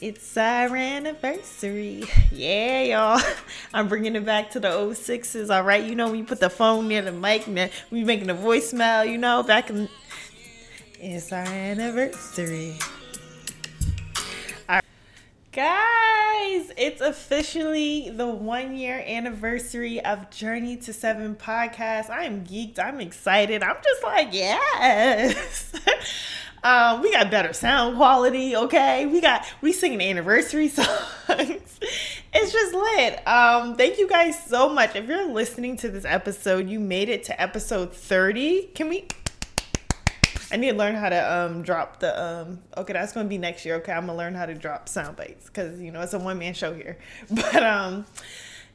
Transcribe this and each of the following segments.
it's our anniversary. Yeah, y'all. I'm bringing it back to the 06s. All right, you know, we put the phone near the mic man, we making a voicemail, you know, back in. It's our anniversary. Guys, it's officially the one year anniversary of Journey to Seven podcast. I am geeked. I'm excited. I'm just like, yes. Um, we got better sound quality, okay? We got we singing anniversary songs. it's just lit. Um, thank you guys so much. If you're listening to this episode, you made it to episode 30. Can we I need to learn how to um drop the um okay, that's gonna be next year. Okay, I'm gonna learn how to drop sound bites because you know it's a one man show here. But um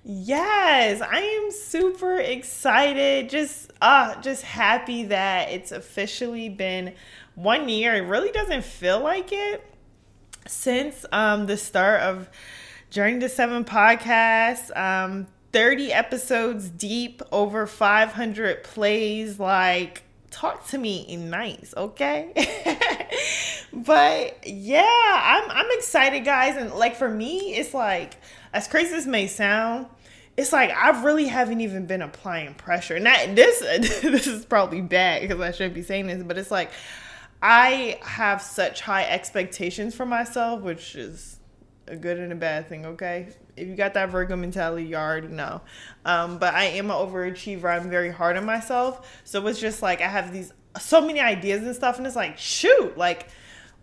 Yes, I am super excited. Just uh just happy that it's officially been one year. It really doesn't feel like it since um, the start of Journey to Seven podcast. Um, 30 episodes deep, over 500 plays. Like, talk to me in nice, okay? but yeah, I'm I'm excited, guys. And like for me, it's like as crazy as may sound, it's like I really haven't even been applying pressure. And this this is probably bad because I shouldn't be saying this, but it's like I have such high expectations for myself, which is a good and a bad thing, okay? If you got that Virgo mentality, you already know. Um, but I am an overachiever. I'm very hard on myself. So it's just like I have these so many ideas and stuff, and it's like, shoot, like,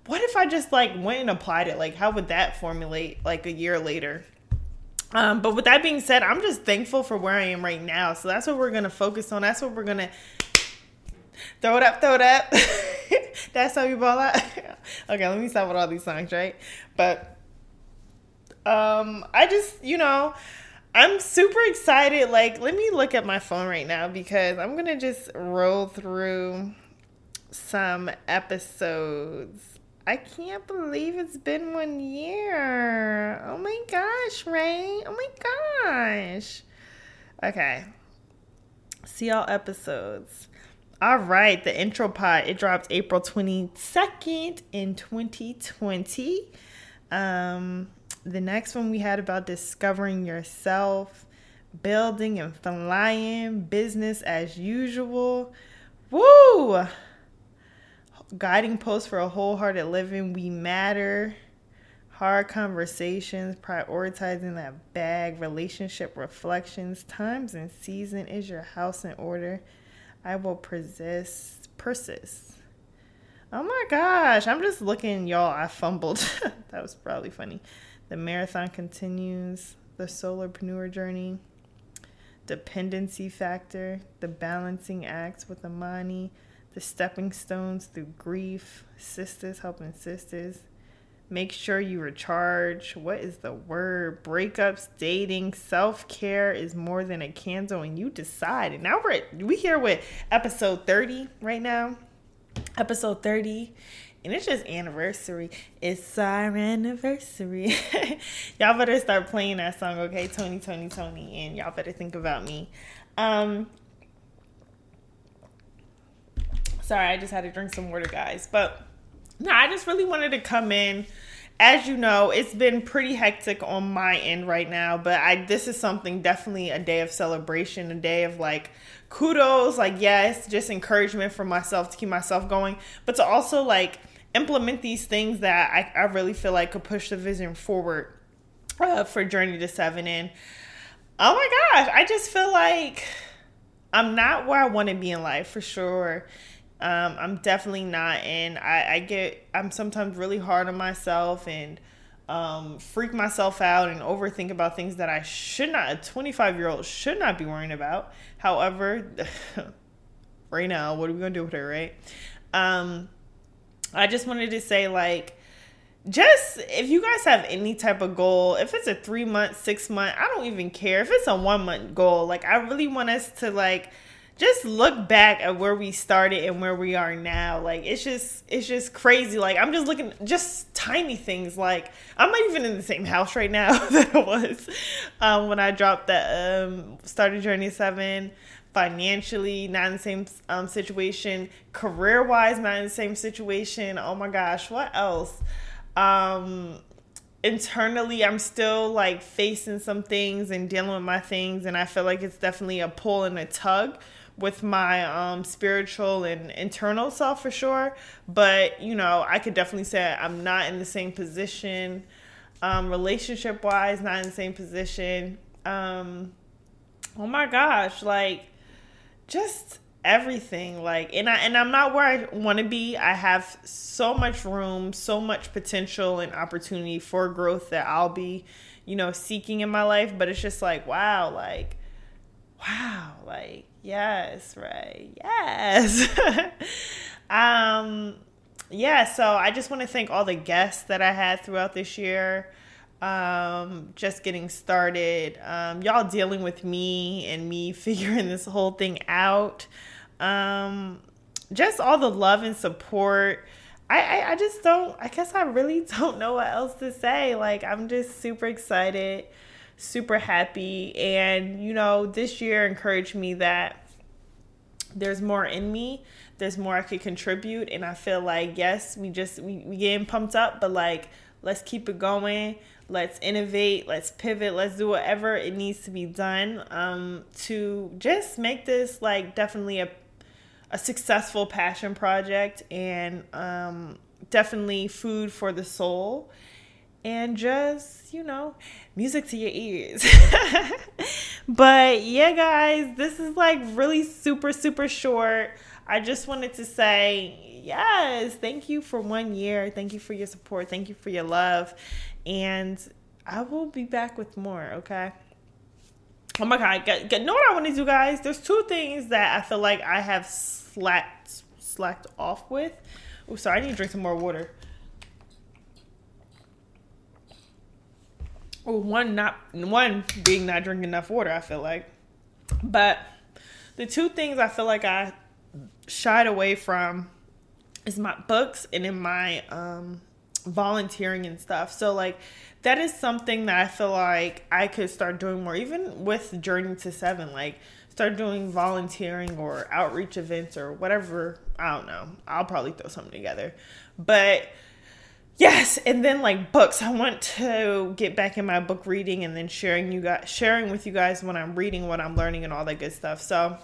what if I just like went and applied it? Like, how would that formulate like a year later? Um, but with that being said, I'm just thankful for where I am right now. So that's what we're gonna focus on. That's what we're gonna throw it up, throw it up. That's how you ball out. okay, let me stop with all these songs, right? But um, I just, you know, I'm super excited. Like, let me look at my phone right now because I'm gonna just roll through some episodes. I can't believe it's been one year. Oh my gosh, Ray. Oh my gosh. Okay. See all episodes. All right, the intro pod it dropped April 22nd in 2020. Um the next one we had about discovering yourself, building and flying, business as usual. Woo! Guiding post for a wholehearted living, we matter. Hard conversations, prioritizing that bag, relationship reflections, times and season is your house in order I will persist. Persist. Oh my gosh, I'm just looking, y'all. I fumbled. that was probably funny. The marathon continues. The solopreneur journey. Dependency factor. The balancing act with Amani. The stepping stones through grief. Sisters helping sisters. Make sure you recharge. What is the word? Breakups, dating, self care is more than a candle, and you decide. And now we're at, we here with episode thirty right now. Episode thirty, and it's just anniversary. It's our anniversary. y'all better start playing that song, okay? Tony, Tony, Tony, and y'all better think about me. Um, sorry, I just had to drink some water, guys, but no, I just really wanted to come in. As you know, it's been pretty hectic on my end right now, but I this is something definitely a day of celebration, a day of like kudos, like yes, just encouragement for myself to keep myself going, but to also like implement these things that I, I really feel like could push the vision forward uh, for Journey to Seven. And oh my gosh, I just feel like I'm not where I want to be in life for sure. Um, I'm definitely not, and I, I get I'm sometimes really hard on myself and um, freak myself out and overthink about things that I should not. A 25 year old should not be worrying about. However, right now, what are we gonna do with her, right? Um, I just wanted to say like just if you guys have any type of goal, if it's a three month, six month, I don't even care. If it's a one month goal, like I really want us to like just look back at where we started and where we are now. Like it's just it's just crazy. Like i'm just looking just tiny things. Like i'm not even in the same house right now that i was um, when i dropped that um, started journey 7 financially not in the same um, situation. Career wise not in the same situation. Oh my gosh what else? Um internally i'm still like facing some things and dealing with my things and i feel like it's definitely a pull and a tug with my um spiritual and internal self for sure. But you know i could definitely say i'm not in the same position um relationship wise not in the same position. Um oh my gosh like just everything like and I and I'm not where I want to be. I have so much room, so much potential and opportunity for growth that I'll be, you know, seeking in my life, but it's just like wow, like wow, like yes, right. Yes. um yeah, so I just want to thank all the guests that I had throughout this year um, just getting started. Um, y'all dealing with me and me figuring this whole thing out. Um, just all the love and support. I, I, I just don't, I guess I really don't know what else to say. Like, I'm just super excited, super happy. And, you know, this year encouraged me that there's more in me there's more i could contribute. And i feel like yes we just we, we getting pumped up but like let's keep it going. Let's innovate. Let's pivot. Let's do whatever it needs to be done um, to just make this like definitely a, a successful passion project and um, definitely food for the soul and just you know music to your ears but yeah guys this is like really super super short i just wanted to say yes thank you for one year thank you for your support thank you for your love and I will be back with more, okay? Oh my god, get, get, know what I want to do, guys? There's two things that I feel like I have slacked slacked off with. Oh, sorry, I need to drink some more water. One not one being not drinking enough water, I feel like. But the two things I feel like I shied away from is my books and in my um volunteering and stuff. So like that is something that I feel like I could start doing more, even with Journey to Seven. Like start doing volunteering or outreach events or whatever. I don't know. I'll probably throw something together, but yes and then like books. I want to get back in my book reading and then sharing you guys sharing with you guys when i'm reading what i'm learning and all that good stuff. So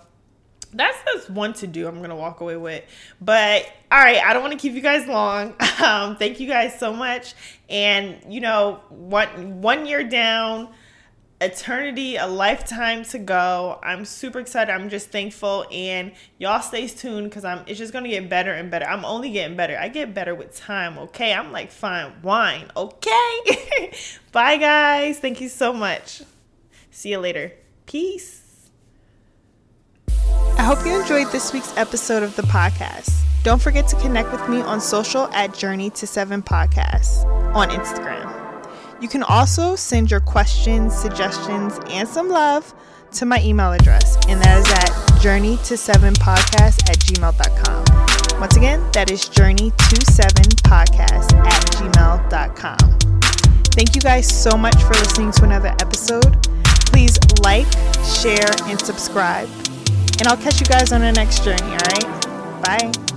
that's just one to do i'm gonna walk away with. But all right i don't want to keep you guys long. Um, thank you guys so much. And you know one one year down eternity a lifetime to go. I'm super excited. I'm just thankful. And y'all stay tuned because i'm it's just gonna get better and better. I'm only getting better. I get better with time okay? I'm like fine wine okay? Bye guys. Thank you so much. See you later. Peace. I hope you enjoyed this week's episode of the podcast. Don't forget to connect with me on social at Journey to Seven Podcasts on Instagram. You can also send your questions, suggestions, and some love to my email address, and that is at journey to seven podcast at gmail.com. Once again, that is journey to seven podcast at gmail.com. Thank you guys so much for listening to another episode. Please like, share, and subscribe. And I'll catch you guys on the next journey, all right? Bye.